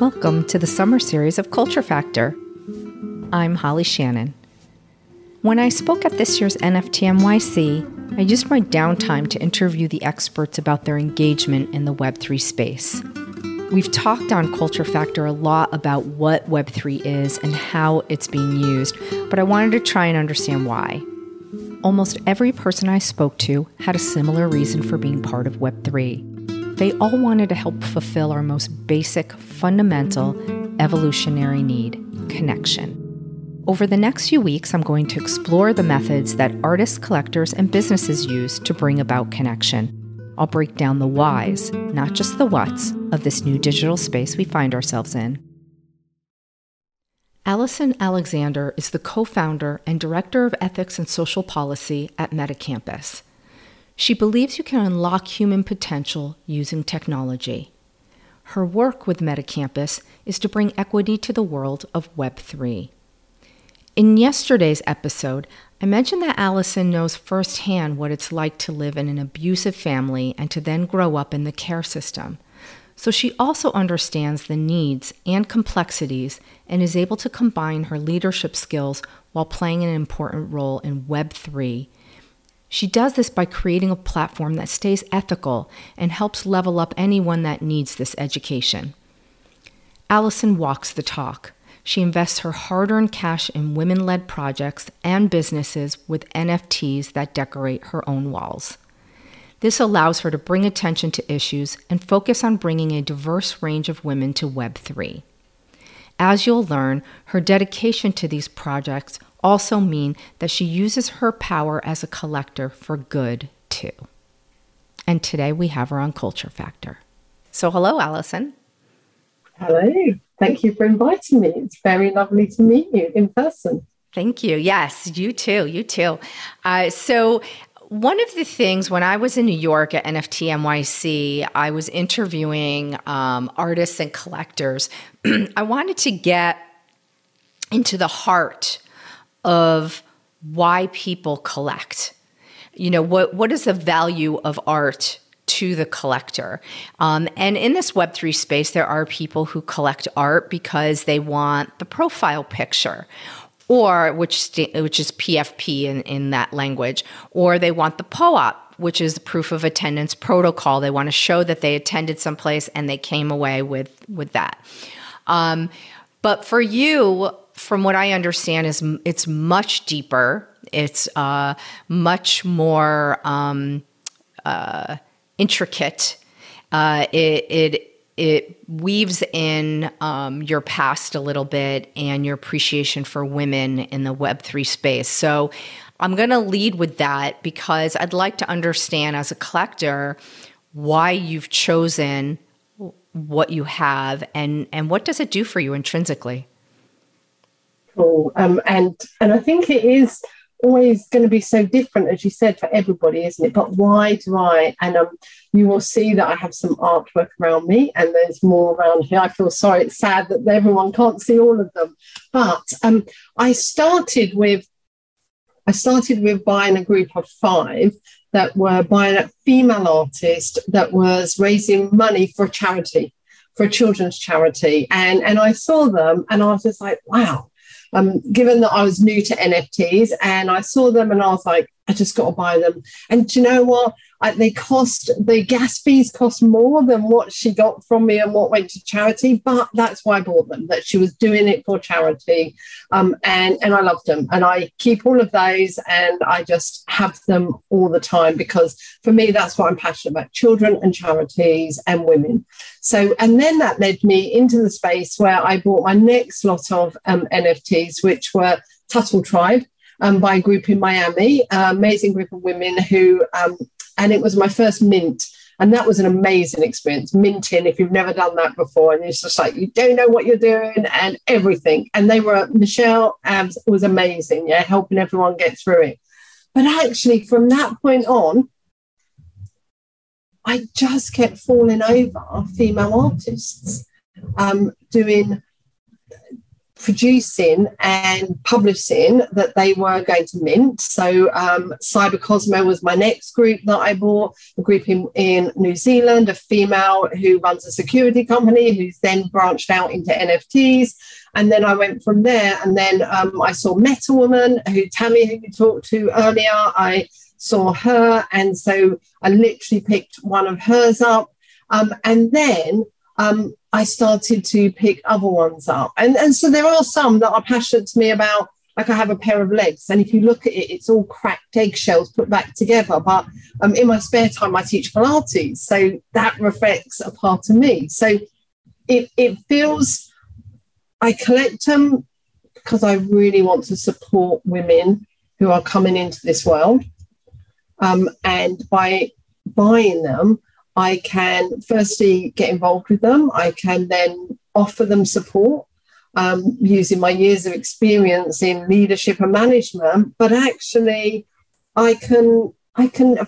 Welcome to the summer series of Culture Factor. I'm Holly Shannon. When I spoke at this year's NFT NYC, I used my downtime to interview the experts about their engagement in the Web3 space. We've talked on Culture Factor a lot about what Web3 is and how it's being used, but I wanted to try and understand why. Almost every person I spoke to had a similar reason for being part of Web3. They all wanted to help fulfill our most basic, fundamental, evolutionary need connection. Over the next few weeks, I'm going to explore the methods that artists, collectors, and businesses use to bring about connection. I'll break down the whys, not just the whats, of this new digital space we find ourselves in. Allison Alexander is the co founder and director of ethics and social policy at MetaCampus. She believes you can unlock human potential using technology. Her work with MetaCampus is to bring equity to the world of Web3. In yesterday's episode, I mentioned that Allison knows firsthand what it's like to live in an abusive family and to then grow up in the care system. So she also understands the needs and complexities and is able to combine her leadership skills while playing an important role in Web3 she does this by creating a platform that stays ethical and helps level up anyone that needs this education. Allison walks the talk. She invests her hard earned cash in women led projects and businesses with NFTs that decorate her own walls. This allows her to bring attention to issues and focus on bringing a diverse range of women to Web3. As you'll learn, her dedication to these projects also mean that she uses her power as a collector for good too. And today we have her on Culture Factor. So, hello, Allison. Hello. Thank you for inviting me. It's very lovely to meet you in person. Thank you. Yes, you too. You too. Uh, so, one of the things when I was in New York at NFT NYC, I was interviewing um, artists and collectors. I wanted to get into the heart of why people collect. You know, what what is the value of art to the collector? Um, and in this Web3 space, there are people who collect art because they want the profile picture or which which is PFP in, in that language, or they want the POAP, which is the proof of attendance protocol. They want to show that they attended someplace and they came away with with that. Um, but for you, from what I understand, is it's much deeper. It's uh, much more um, uh, intricate. Uh, it, it it weaves in um, your past a little bit and your appreciation for women in the Web3 space. So I'm going to lead with that because I'd like to understand as a collector why you've chosen what you have and, and what does it do for you intrinsically? Cool. Um, and and I think it is always going to be so different, as you said, for everybody, isn't it? But why do I? And um, you will see that I have some artwork around me, and there's more around here. I feel sorry; it's sad that everyone can't see all of them. But um, I started with, I started with buying a group of five that were buying a female artist that was raising money for a charity, for a children's charity, and and I saw them, and I was just like, wow um, given that I was new to NFTs and I saw them and I was like, I just got to buy them. And do you know what? I, they cost the gas fees cost more than what she got from me and what went to charity, but that's why I bought them. That she was doing it for charity, um, and and I loved them, and I keep all of those, and I just have them all the time because for me that's what I'm passionate about: children and charities and women. So, and then that led me into the space where I bought my next lot of um, NFTs, which were Tuttle Tribe um, by a group in Miami, amazing group of women who, um, and it was my first mint. And that was an amazing experience, minting, if you've never done that before. And it's just like, you don't know what you're doing and everything. And they were, Michelle Abs was amazing, yeah, helping everyone get through it. But actually, from that point on, I just kept falling over female artists um, doing producing and publishing that they were going to mint. So um, Cyber Cosmo was my next group that I bought, a group in, in New Zealand, a female who runs a security company who's then branched out into NFTs. And then I went from there. And then um, I saw Meta Woman, who Tammy, who you talked to earlier, I saw her. And so I literally picked one of hers up. Um, and then um, I started to pick other ones up. And, and so there are some that are passionate to me about, like I have a pair of legs. And if you look at it, it's all cracked eggshells put back together. But um, in my spare time, I teach Pilates. So that reflects a part of me. So it, it feels, I collect them because I really want to support women who are coming into this world. Um, and by buying them, I can firstly get involved with them. I can then offer them support um, using my years of experience in leadership and management. But actually, I can I can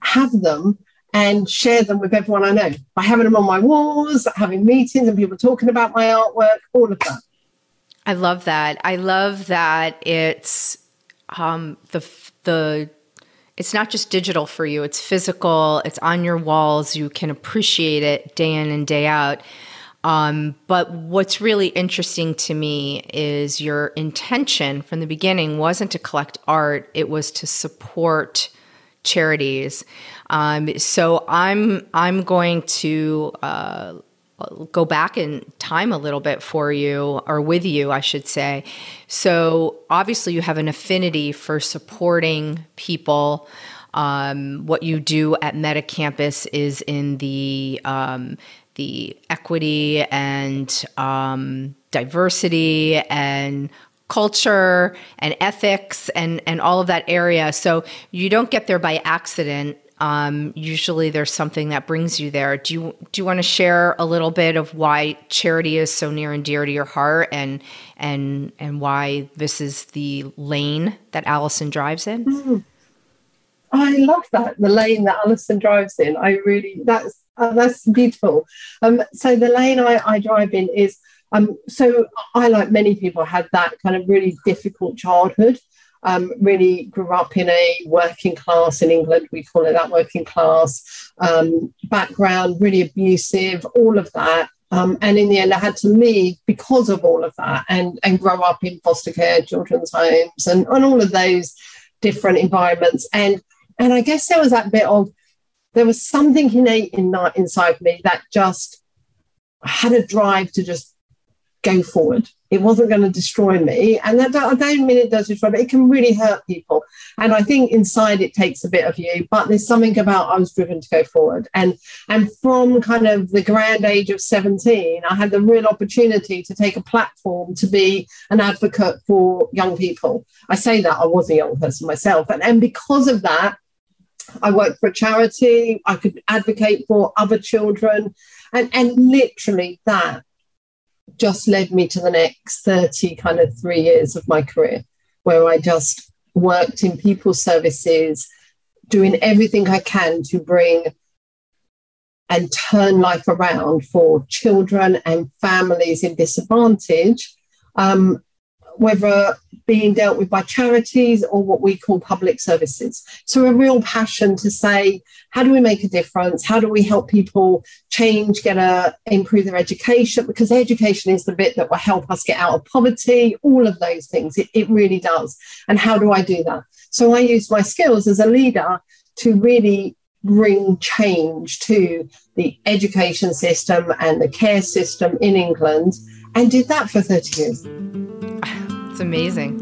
have them and share them with everyone I know by having them on my walls, having meetings, and people talking about my artwork. All of that. I love that. I love that it's um, the the it's not just digital for you, it's physical, it's on your walls. You can appreciate it day in and day out. Um, but what's really interesting to me is your intention from the beginning wasn't to collect art, it was to support charities. Um, so I'm I'm going to uh, go back in time a little bit for you, or with you, I should say. So, obviously, you have an affinity for supporting people. Um, what you do at Meta Campus is in the um, the equity and um, diversity and culture and ethics and and all of that area. So you don't get there by accident. Um, usually there's something that brings you there. Do you do you want to share a little bit of why charity is so near and dear to your heart and and and why this is the lane that Allison drives in? Mm. I love that the lane that Allison drives in. I really that's uh, that's beautiful. Um, so the lane I, I drive in is um, so I like many people had that kind of really difficult childhood um, really grew up in a working class in England, we call it that working class um, background, really abusive, all of that. Um, and in the end, I had to leave because of all of that and, and grow up in foster care, children's homes, and, and all of those different environments. And, and I guess there was that bit of, there was something innate in, inside me that just had a drive to just go forward. It wasn't going to destroy me. And that, I don't mean it does destroy, but it can really hurt people. And I think inside it takes a bit of you, but there's something about I was driven to go forward. And, and from kind of the grand age of 17, I had the real opportunity to take a platform to be an advocate for young people. I say that I was a young person myself. And, and because of that, I worked for a charity. I could advocate for other children. And, and literally that just led me to the next 30 kind of three years of my career, where I just worked in people services, doing everything I can to bring and turn life around for children and families in disadvantage. Um, whether being dealt with by charities or what we call public services. So, a real passion to say, how do we make a difference? How do we help people change, get a improve their education? Because education is the bit that will help us get out of poverty, all of those things. It, it really does. And how do I do that? So, I use my skills as a leader to really bring change to the education system and the care system in England and did that for 30 years. It's amazing.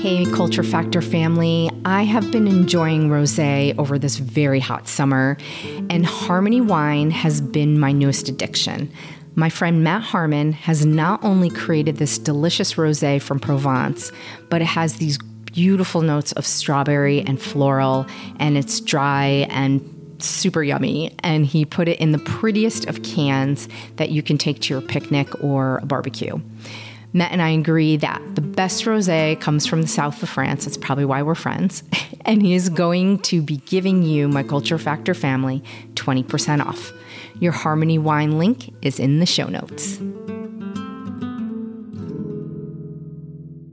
Hey, Culture Factor family. I have been enjoying rose over this very hot summer, and Harmony wine has been my newest addiction. My friend Matt Harmon has not only created this delicious rose from Provence, but it has these beautiful notes of strawberry and floral, and it's dry and super yummy. And he put it in the prettiest of cans that you can take to your picnic or a barbecue. Matt and I agree that the best rosé comes from the south of France. That's probably why we're friends. and he is going to be giving you, my Culture Factor family, 20% off. Your Harmony Wine link is in the show notes.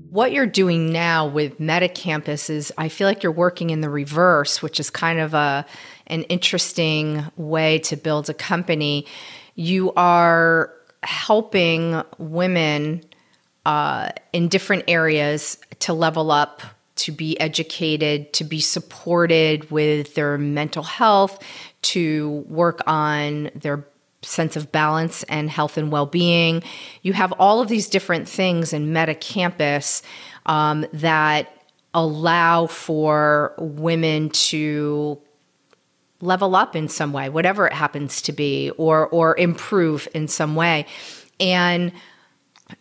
What you're doing now with MetaCampus is I feel like you're working in the reverse, which is kind of a an interesting way to build a company. You are helping women uh, in different areas to level up, to be educated, to be supported with their mental health, to work on their sense of balance and health and well-being. You have all of these different things in MetaCampus um, that allow for women to level up in some way, whatever it happens to be, or or improve in some way. And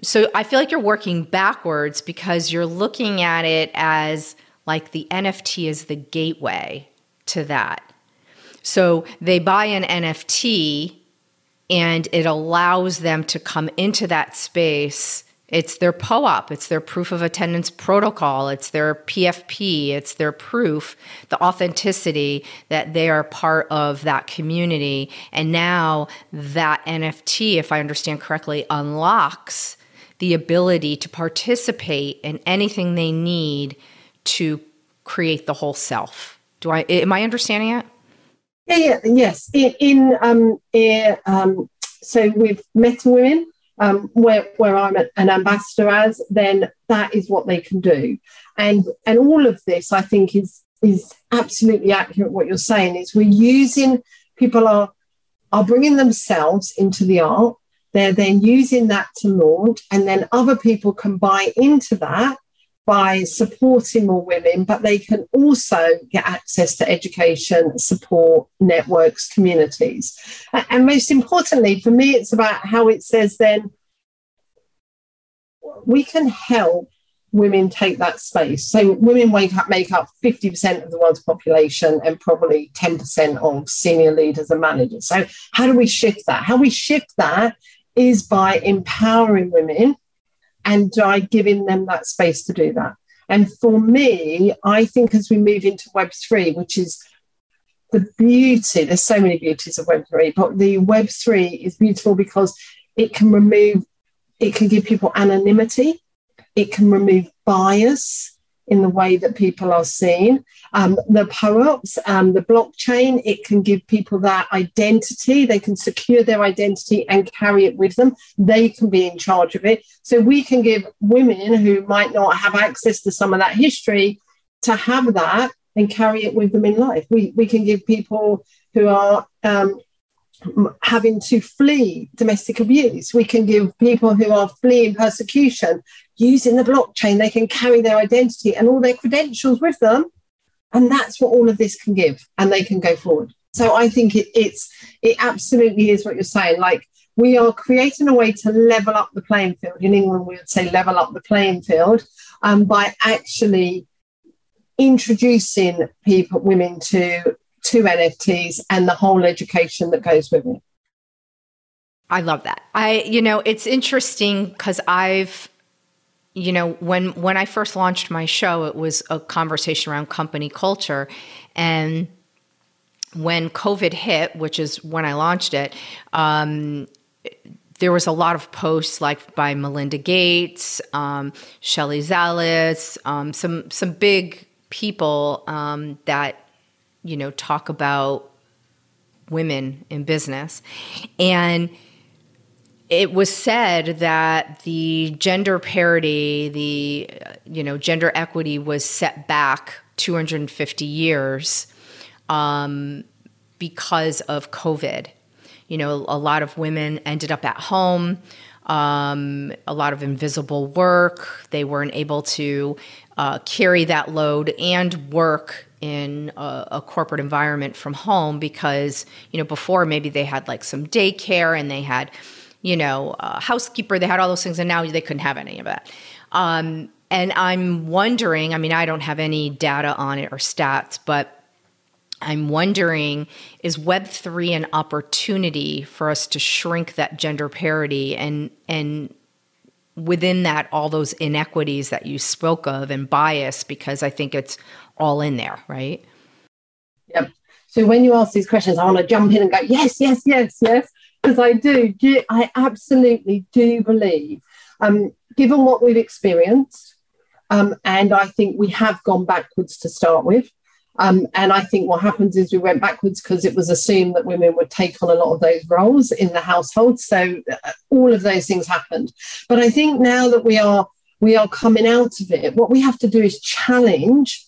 so I feel like you're working backwards because you're looking at it as like the NFT is the gateway to that. So they buy an NFT and it allows them to come into that space it's their POAP, it's their proof of attendance protocol, it's their PFP, it's their proof, the authenticity that they are part of that community. And now that NFT, if I understand correctly, unlocks the ability to participate in anything they need to create the whole self. Do I am I understanding it? Yeah, yeah yes. In, in um, in, um so with Meta Women, um, where, where I'm an ambassador as, then that is what they can do. And, and all of this, I think, is, is absolutely accurate. What you're saying is we're using, people are, are bringing themselves into the art. They're then using that to launch, and then other people can buy into that by supporting more women, but they can also get access to education, support, networks, communities. And most importantly, for me, it's about how it says then we can help women take that space. So women wake up, make up 50% of the world's population and probably 10% of senior leaders and managers. So how do we shift that? How we shift that is by empowering women and by giving them that space to do that. And for me, I think as we move into Web3, which is the beauty, there's so many beauties of Web3, but the Web3 is beautiful because it can remove, it can give people anonymity, it can remove bias, in the way that people are seen. Um, the POAPs, um, the blockchain, it can give people that identity. They can secure their identity and carry it with them. They can be in charge of it. So we can give women who might not have access to some of that history to have that and carry it with them in life. We, we can give people who are um, having to flee domestic abuse. We can give people who are fleeing persecution using the blockchain, they can carry their identity and all their credentials with them. And that's what all of this can give, and they can go forward. So I think it, it's it absolutely is what you're saying. Like we are creating a way to level up the playing field. In England, we would say level up the playing field um, by actually introducing people, women to to NFTs and the whole education that goes with it. I love that. I, you know, it's interesting because I've, you know, when when I first launched my show, it was a conversation around company culture, and when COVID hit, which is when I launched it, um, there was a lot of posts like by Melinda Gates, um, Shelley Zalis, um, some some big people um, that you know, talk about women in business. And it was said that the gender parity, the you know gender equity was set back 250 years um, because of COVID. You know, a lot of women ended up at home. Um, a lot of invisible work. They weren't able to uh, carry that load and work in a, a, corporate environment from home because you know before maybe they had like some daycare and they had you know a housekeeper they had all those things and now they couldn't have any of that. Um, and i'm wondering i mean i don't have any data on it or stats but i'm wondering is web3 an opportunity for us to shrink that gender parity and and within that all those inequities that you spoke of and bias? Because i think it's all in there, right? Yep. So when you ask these questions, I want to jump in and go, yes, yes, yes, yes, because I do. I absolutely do believe, um, given what we've experienced, um, and I think we have gone backwards to start with. Um, and I think what happens is we went backwards because it was assumed that women would take on a lot of those roles in the household. So uh, all of those things happened. But I think now that we are we are coming out of it, what we have to do is challenge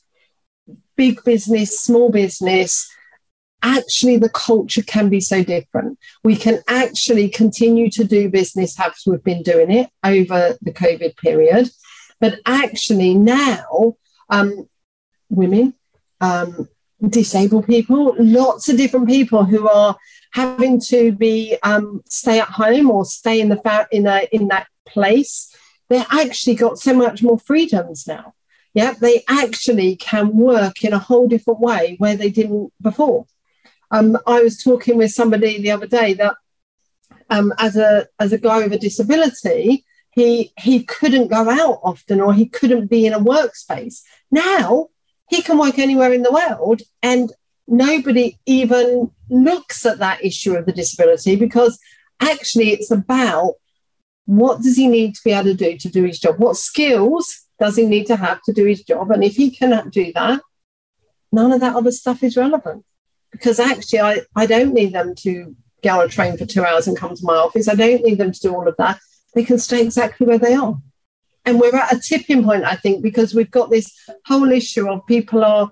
big business, small business. Actually, the culture can be so different. We can actually continue to do business as we've been doing it over the COVID period. But actually, now, um, women, um, disabled people, lots of different people who are having to be um, stay at home or stay in the fa- in a in that place. They actually got so much more freedoms now. Yeah, they actually can work in a whole different way where they didn't before. Um, I was talking with somebody the other day that um, as a as a guy with a disability, he he couldn't go out often or he couldn't be in a workspace. Now he can work anywhere in the world and nobody even looks at that issue of the disability because actually it's about what does he need to be able to do to do his job what skills does he need to have to do his job? And if he cannot do that none of that other stuff is relevant. Because actually I, I don't need them to go on a train for two hours and come to my office. I don't need them to do all of that. They can stay exactly where they are. And we're at a tipping point, I think, because we've got this whole issue of people are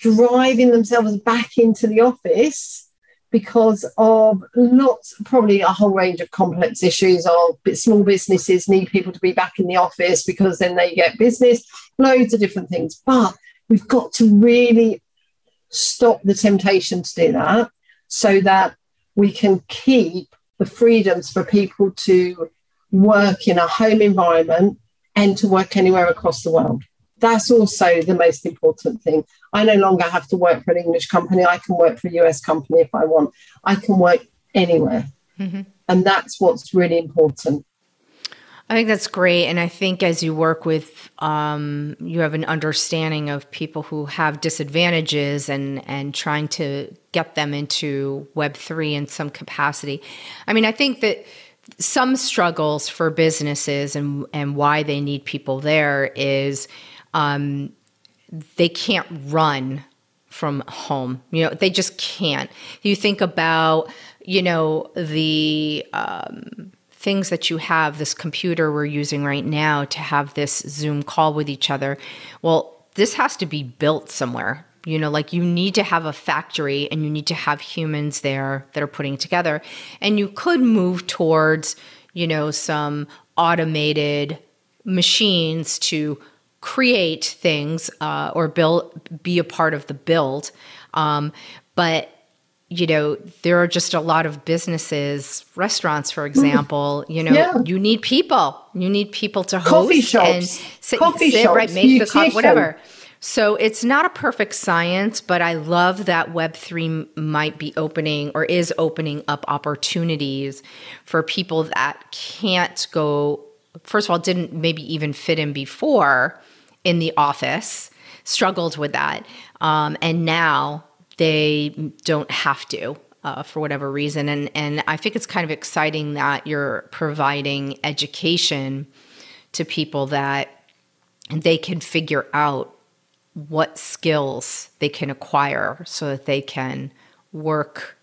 driving themselves back into the office because of lots, probably a whole range of complex issues of small businesses need people to be back in the office because then they get business, loads of different things. But we've got to really stop the temptation to do that so that we can keep the freedoms for people to work in a home environment and to work anywhere across the world. That's also the most important thing. I no longer have to work for an English company. I can work for a US company if I want. I can work anywhere. Mm-hmm. And that's what's really important. I think that's great. And I think as you work with, um, you have an understanding of people who have disadvantages and, and trying to get them into Web3 in some capacity. I mean, I think that some struggles for businesses and and why they need people there is um, they can't run from home. You know, they just can't. You think about you know the um, things that you have. This computer we're using right now to have this Zoom call with each other. Well, this has to be built somewhere you know, like you need to have a factory and you need to have humans there that are putting together. And you could move towards, you know, some automated machines to create things uh, or build, be a part of the build. Um, but you know there are just a lot of businesses restaurants for example you know yeah. you need people. You need people to host coffee shops. and sit, coffee sit shops, right make the coffee whatever. so it's not a perfect science, but I love that Web3 might be opening or is opening up opportunities for people that can't go, first of all, didn't maybe even fit in before in the office, struggled with that. Um, and now they don't have to. Uh, for whatever reason, and and I think it's kind of exciting that you're providing education to people that they can figure out what skills they can acquire so that they can work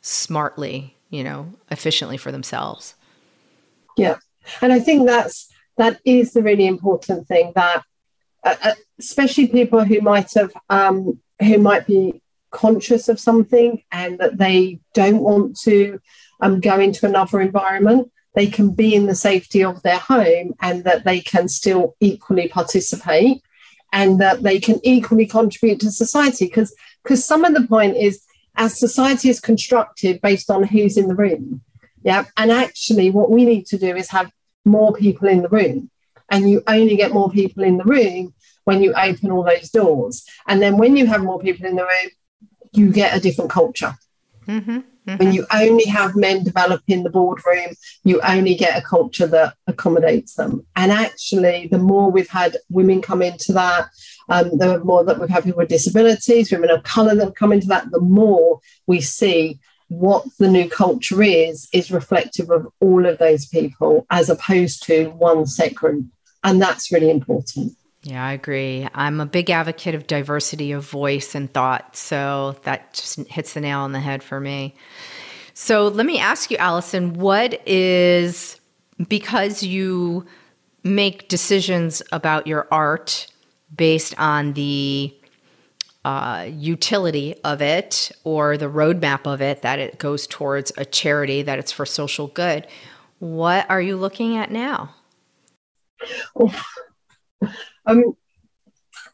smartly, you know, efficiently for themselves. Yeah. And I think that's that is the really important thing that uh, uh, especially people who might have um, who might be conscious of something and that they don't want to um, go into another environment they can be in the safety of their home and that they can still equally participate and that they can equally contribute to society. Because because some of the point is as society is constructed based on who's in the room. Yeah. And actually what we need to do is have more people in the room. And you only get more people in the room when you open all those doors. And then when you have more people in the room, you get a different culture. Mm-hmm. Mm-hmm. When you only have men develop in the boardroom, you only get a culture that accommodates them. And actually, the more we've had women come into that, um, the more that we've had people with disabilities, women of colour that have come into that, the more we see what the new culture is, is reflective of all of those people as opposed to one set group. And that's really important. Yeah, I agree. I'm a big advocate of diversity of voice and thought. So that just hits the nail on the head for me. So let me ask you, Allison, what is because you make decisions about your art based on the uh, utility of it or the roadmap of it, that it goes towards a charity, that it's for social good. What are you looking at now? Um,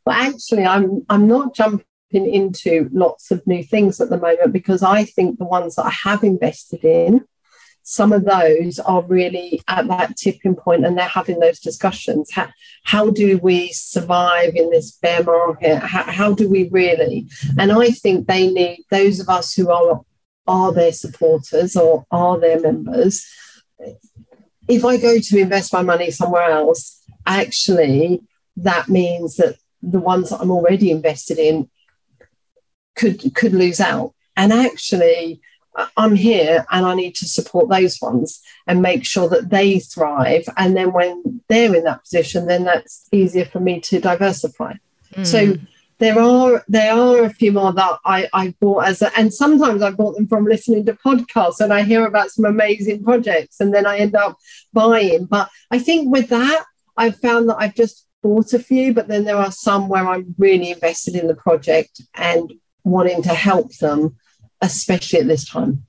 well, actually, I'm I'm not jumping into lots of new things at the moment because I think the ones that I have invested in, some of those are really at that tipping point and they're having those discussions. How, how do we survive in this bear market? How, how do we really? And I think they need those of us who are are their supporters or are their members. If I go to invest my money somewhere else, actually that means that the ones that I'm already invested in could could lose out. And actually, I'm here and I need to support those ones and make sure that they thrive. And then when they're in that position, then that's easier for me to diversify. Mm. So there are there are a few more that I, I bought as a, and sometimes I bought them from listening to podcasts and I hear about some amazing projects and then I end up buying. But I think with that, I've found that I've just bought a few, but then there are some where I'm really invested in the project and wanting to help them, especially at this time.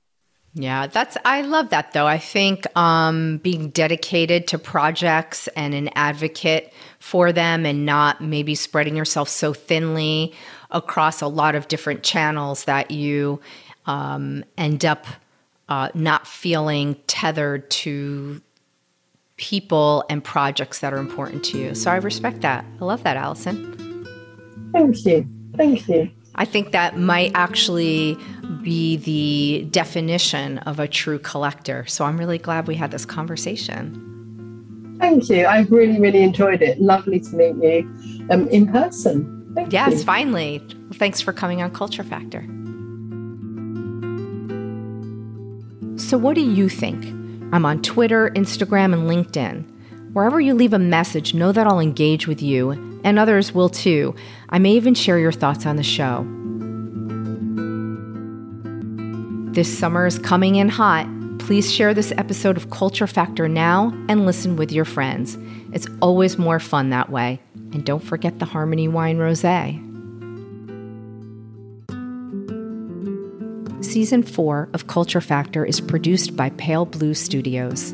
Yeah, that's I love that though. I think um, being dedicated to projects and an advocate for them, and not maybe spreading yourself so thinly across a lot of different channels that you um, end up uh, not feeling tethered to people and projects that are important to you. So I respect that. I love that, Allison. Thank you. Thank you. I think that might actually be the definition of a true collector. So I'm really glad we had this conversation. Thank you. I've really, really enjoyed it. Lovely to meet you um, in person. Thank yes, you. finally. Thanks for coming on Culture Factor. So, what do you think? I'm on Twitter, Instagram, and LinkedIn. Wherever you leave a message, know that I'll engage with you, and others will too. I may even share your thoughts on the show. This summer is coming in hot. Please share this episode of Culture Factor now and listen with your friends. It's always more fun that way. And don't forget the Harmony Wine Rosé. Season 4 of Culture Factor is produced by Pale Blue Studios.